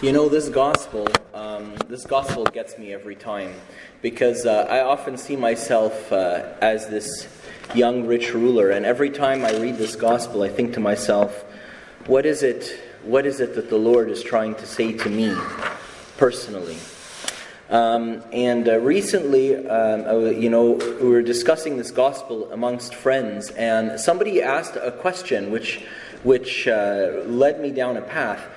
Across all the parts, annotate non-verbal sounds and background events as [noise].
You know, this gospel, um, this gospel gets me every time because uh, I often see myself uh, as this young rich ruler, and every time I read this gospel, I think to myself, what is it? What is it that the Lord is trying to say to me personally? Um, and uh, recently, um, you know, we were discussing this gospel amongst friends, and somebody asked a question which, which uh, led me down a path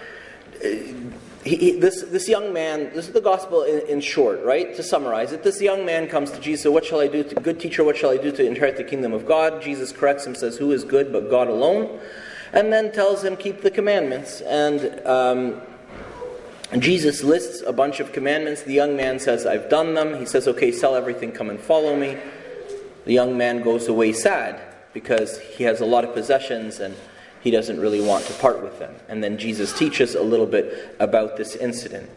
he, he, this, this young man, this is the gospel in, in, short, right? To summarize it, this young man comes to Jesus, so what shall I do? To, good teacher, what shall I do to inherit the kingdom of God? Jesus corrects him, says, Who is good but God alone? And then tells him, Keep the commandments. And um, Jesus lists a bunch of commandments. The young man says, I've done them. He says, Okay, sell everything, come and follow me. The young man goes away sad because he has a lot of possessions and he doesn't really want to part with them. And then Jesus teaches a little bit about this incident.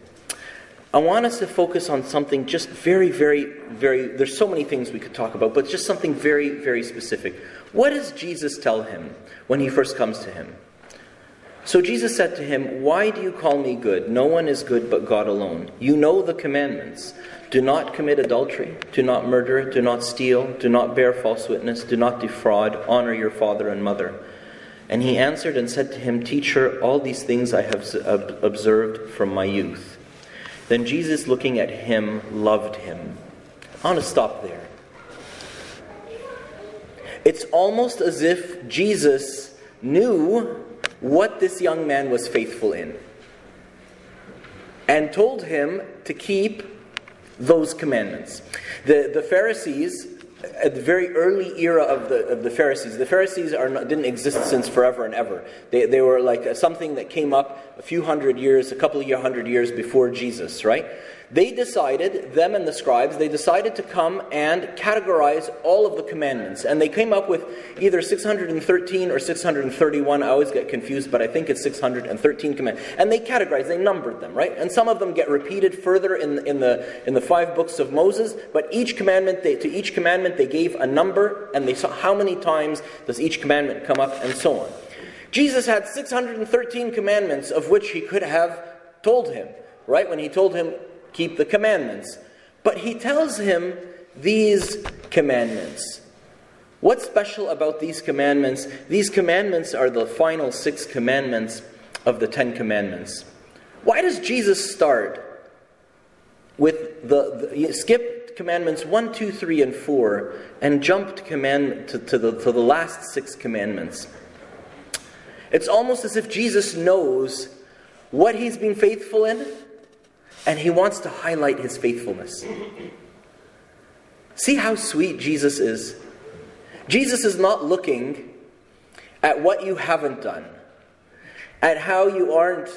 I want us to focus on something just very, very, very, there's so many things we could talk about, but just something very, very specific. What does Jesus tell him when he first comes to him? So Jesus said to him, Why do you call me good? No one is good but God alone. You know the commandments. Do not commit adultery, do not murder, do not steal, do not bear false witness, do not defraud, honor your father and mother. And he answered and said to him, Teacher, all these things I have observed from my youth. Then Jesus, looking at him, loved him. I want to stop there. It's almost as if Jesus knew what this young man was faithful in and told him to keep those commandments. The, the Pharisees at the very early era of the, of the Pharisees. The Pharisees are not, didn't exist since forever and ever. They, they were like something that came up a few hundred years, a couple of hundred years before Jesus, right? They decided, them and the scribes, they decided to come and categorize all of the commandments. And they came up with either 613 or 631. I always get confused, but I think it's 613 commandments. And they categorized, they numbered them, right? And some of them get repeated further in, in, the, in the five books of Moses. But each commandment, they, to each commandment, they gave a number, and they saw how many times does each commandment come up, and so on. Jesus had 613 commandments of which he could have told him, right? When he told him, keep the commandments. But he tells him these commandments. What's special about these commandments? These commandments are the final six commandments of the Ten Commandments. Why does Jesus start with the, the skip commandments 1, 2, 3, and 4 and jump to, command, to, to, the, to the last six commandments? It's almost as if Jesus knows what he's been faithful in and he wants to highlight his faithfulness. See how sweet Jesus is? Jesus is not looking at what you haven't done, at how you aren't,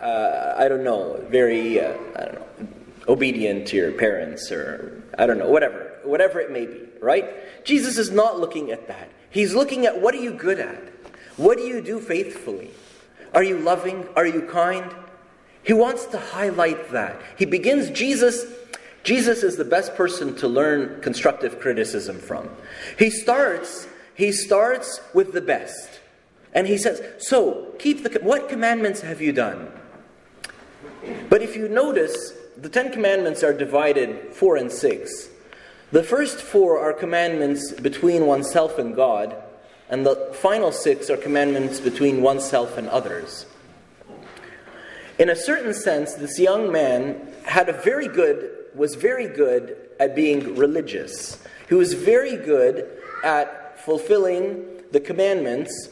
uh, I don't know, very, uh, I don't know, obedient to your parents, or I don't know, whatever, whatever it may be, right? Jesus is not looking at that. He's looking at what are you good at? What do you do faithfully? Are you loving? Are you kind? He wants to highlight that. He begins Jesus Jesus is the best person to learn constructive criticism from. He starts he starts with the best. And he says, "So, keep the what commandments have you done?" But if you notice, the 10 commandments are divided 4 and 6. The first 4 are commandments between oneself and God, and the final 6 are commandments between oneself and others. In a certain sense, this young man had a very good, was very good at being religious. He was very good at fulfilling the commandments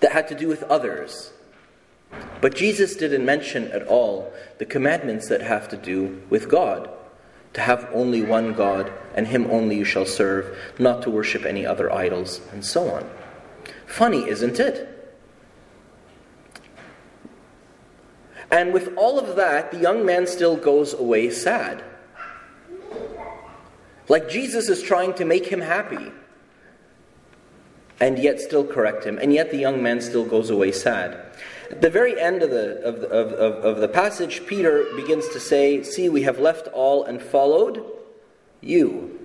that had to do with others. But Jesus didn't mention at all the commandments that have to do with God. To have only one God, and Him only you shall serve, not to worship any other idols, and so on. Funny, isn't it? And with all of that, the young man still goes away sad. Like Jesus is trying to make him happy, and yet still correct him, and yet the young man still goes away sad. At the very end of the, of, of, of, of the passage, Peter begins to say, See, we have left all and followed you.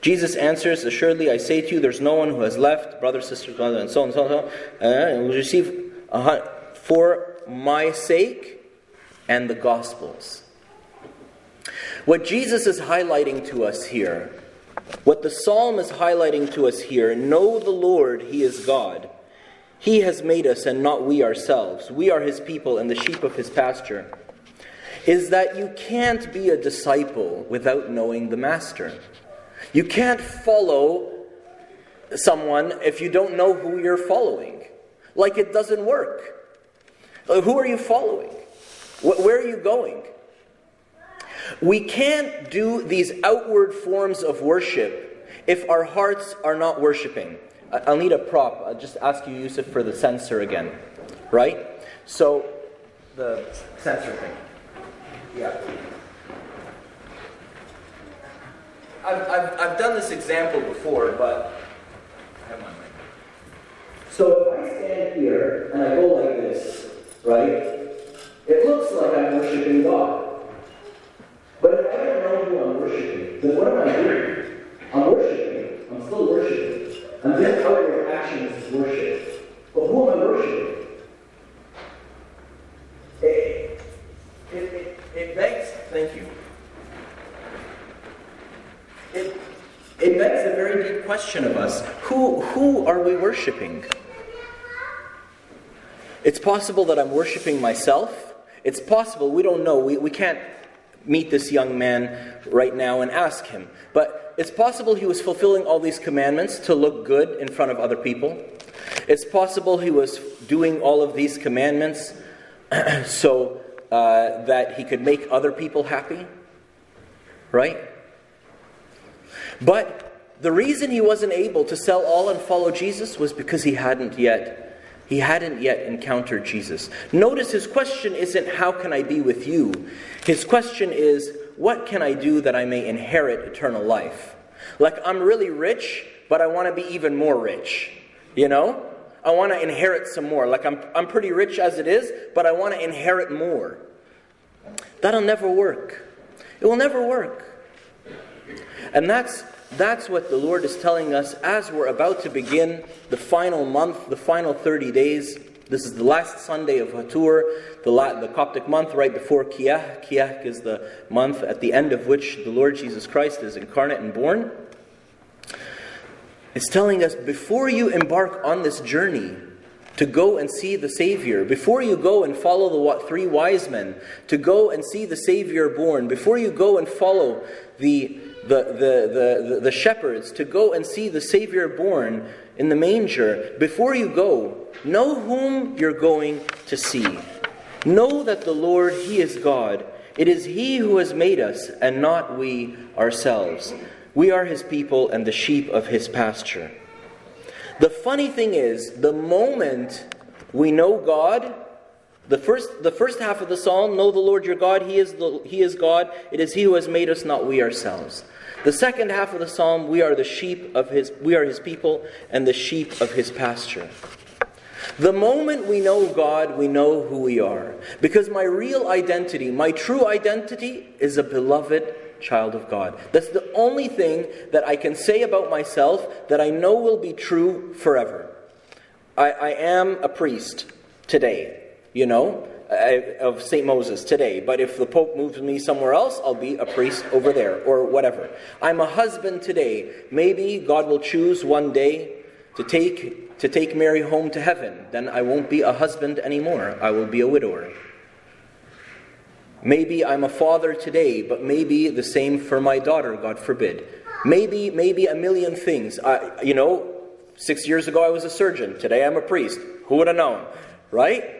Jesus answers, Assuredly, I say to you, there's no one who has left, brothers, sisters, mother, and so on and so on, and so on, uh, and will receive a, four my sake and the Gospel's. What Jesus is highlighting to us here, what the psalm is highlighting to us here, know the Lord, He is God. He has made us and not we ourselves. We are His people and the sheep of His pasture. Is that you can't be a disciple without knowing the Master. You can't follow someone if you don't know who you're following. Like it doesn't work. Uh, who are you following? Where are you going? We can't do these outward forms of worship if our hearts are not worshiping. I'll need a prop. I'll just ask you, Yusuf, for the censer again. Right? So, the censer thing. Yeah. I've, I've, I've done this example before, but. So if I stand here and I go like right, it looks like I'm worshiping God. But if I don't know who I'm worshiping, then what am I doing? I'm worshiping. I'm still worshiping. And this outward action is worship. But who am I worshiping? It, it, it, it begs, thank you. It, it begs a very deep question of us. Who, who are we worshiping? Possible that I'm worshiping myself. It's possible, we don't know. We, we can't meet this young man right now and ask him. But it's possible he was fulfilling all these commandments to look good in front of other people. It's possible he was doing all of these commandments [clears throat] so uh, that he could make other people happy. Right? But the reason he wasn't able to sell all and follow Jesus was because he hadn't yet he hadn't yet encountered Jesus. Notice his question isn't, How can I be with you? His question is, What can I do that I may inherit eternal life? Like, I'm really rich, but I want to be even more rich. You know? I want to inherit some more. Like, I'm, I'm pretty rich as it is, but I want to inherit more. That'll never work. It will never work. And that's that's what the Lord is telling us as we're about to begin the final month, the final 30 days. This is the last Sunday of Hatur, the, the Coptic month right before Kiyah. Kiyah is the month at the end of which the Lord Jesus Christ is incarnate and born. It's telling us before you embark on this journey to go and see the Savior, before you go and follow the three wise men, to go and see the Savior born, before you go and follow the the, the, the, the shepherds to go and see the Savior born in the manger, before you go, know whom you're going to see. Know that the Lord, He is God. It is He who has made us, and not we ourselves. We are His people and the sheep of His pasture. The funny thing is, the moment we know God, the first, the first half of the psalm, know the Lord your God, he is, the, he is God. It is He who has made us, not we ourselves. The second half of the psalm, we are the sheep of his we are his people and the sheep of his pasture. The moment we know God, we know who we are. Because my real identity, my true identity, is a beloved child of God. That's the only thing that I can say about myself that I know will be true forever. I, I am a priest today, you know uh, of St. Moses today, but if the Pope moves me somewhere else, I'll be a priest over there or whatever. I'm a husband today. Maybe God will choose one day to take, to take Mary home to heaven. Then I won't be a husband anymore. I will be a widower. Maybe I'm a father today, but maybe the same for my daughter, God forbid. Maybe, maybe a million things. I, you know, six years ago I was a surgeon. Today I'm a priest. Who would have known? Right?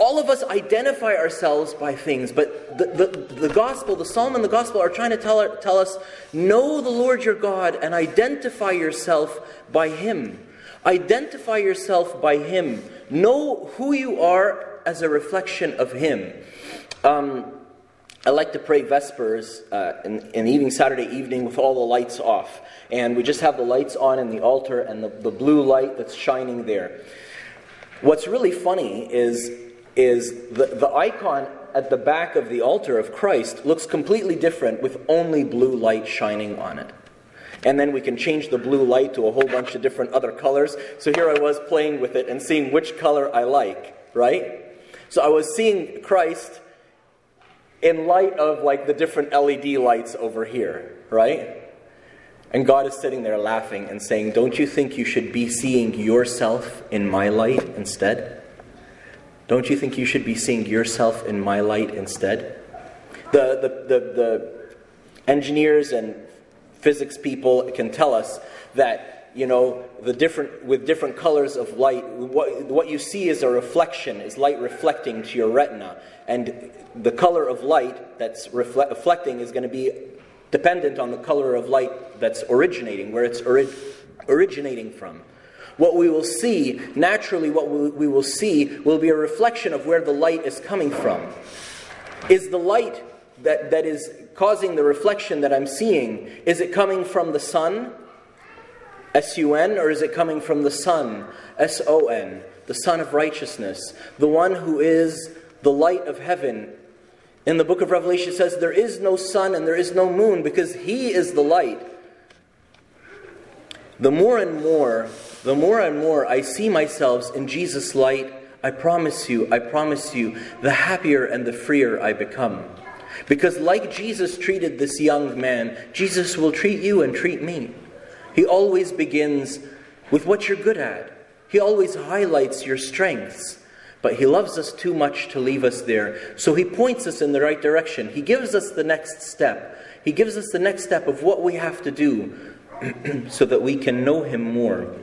All of us identify ourselves by things, but the, the, the, gospel, the psalm and the gospel are trying to tell, tell us know the Lord your God and identify yourself by Him. Identify yourself by Him. Know who you are as a reflection of Him. Um, I like to pray Vespers uh, in, in evening, Saturday evening, with all the lights off. And we just have the lights on in the altar and the, the blue light that's shining there. What's really funny is is the, the icon at the back of the altar of Christ looks completely different with only blue light shining on it. And then we can change the blue light to a whole bunch of different other colors. So here I was playing with it and seeing which color I like, right? So I was seeing Christ in light of like the different LED lights over here, right? And God is sitting there laughing and saying, Don't you think you should be seeing yourself in my light instead? Don't you think you should be seeing yourself in my light instead? The, the, the, the engineers and physics people can tell us that, you know, the different, with different colors of light, what, what you see is a reflection, is light reflecting to your retina. And the color of light that's reflecting is going to be dependent on the color of light that's originating, where it's ori- originating from. What we will see, naturally, what we will see will be a reflection of where the light is coming from. Is the light that, that is causing the reflection that I'm seeing, is it coming from the sun, S U N, or is it coming from the Son, S O N, the Son of righteousness, the one who is the light of heaven in the book of Revelation, says, There is no sun and there is no moon because He is the light. The more and more, the more and more I see myself in Jesus' light, I promise you, I promise you, the happier and the freer I become. Because, like Jesus treated this young man, Jesus will treat you and treat me. He always begins with what you're good at, He always highlights your strengths. But He loves us too much to leave us there. So He points us in the right direction. He gives us the next step. He gives us the next step of what we have to do [clears throat] so that we can know Him more.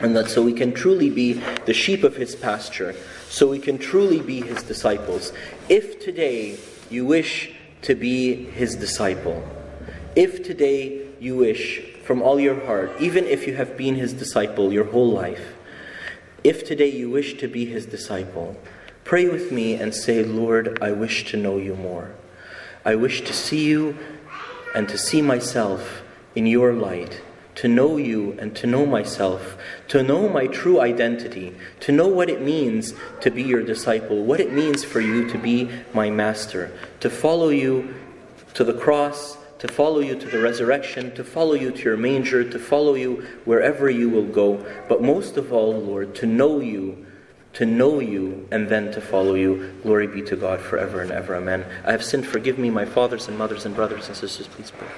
And that so we can truly be the sheep of His pasture. So we can truly be His disciples. If today you wish to be His disciple, if today you wish from all your heart, even if you have been His disciple your whole life, if today you wish to be his disciple, pray with me and say, Lord, I wish to know you more. I wish to see you and to see myself in your light, to know you and to know myself, to know my true identity, to know what it means to be your disciple, what it means for you to be my master, to follow you to the cross to follow you to the resurrection, to follow you to your manger, to follow you wherever you will go. But most of all, Lord, to know you, to know you, and then to follow you. Glory be to God forever and ever. Amen. I have sinned. Forgive me, my fathers and mothers and brothers and sisters. Please pray.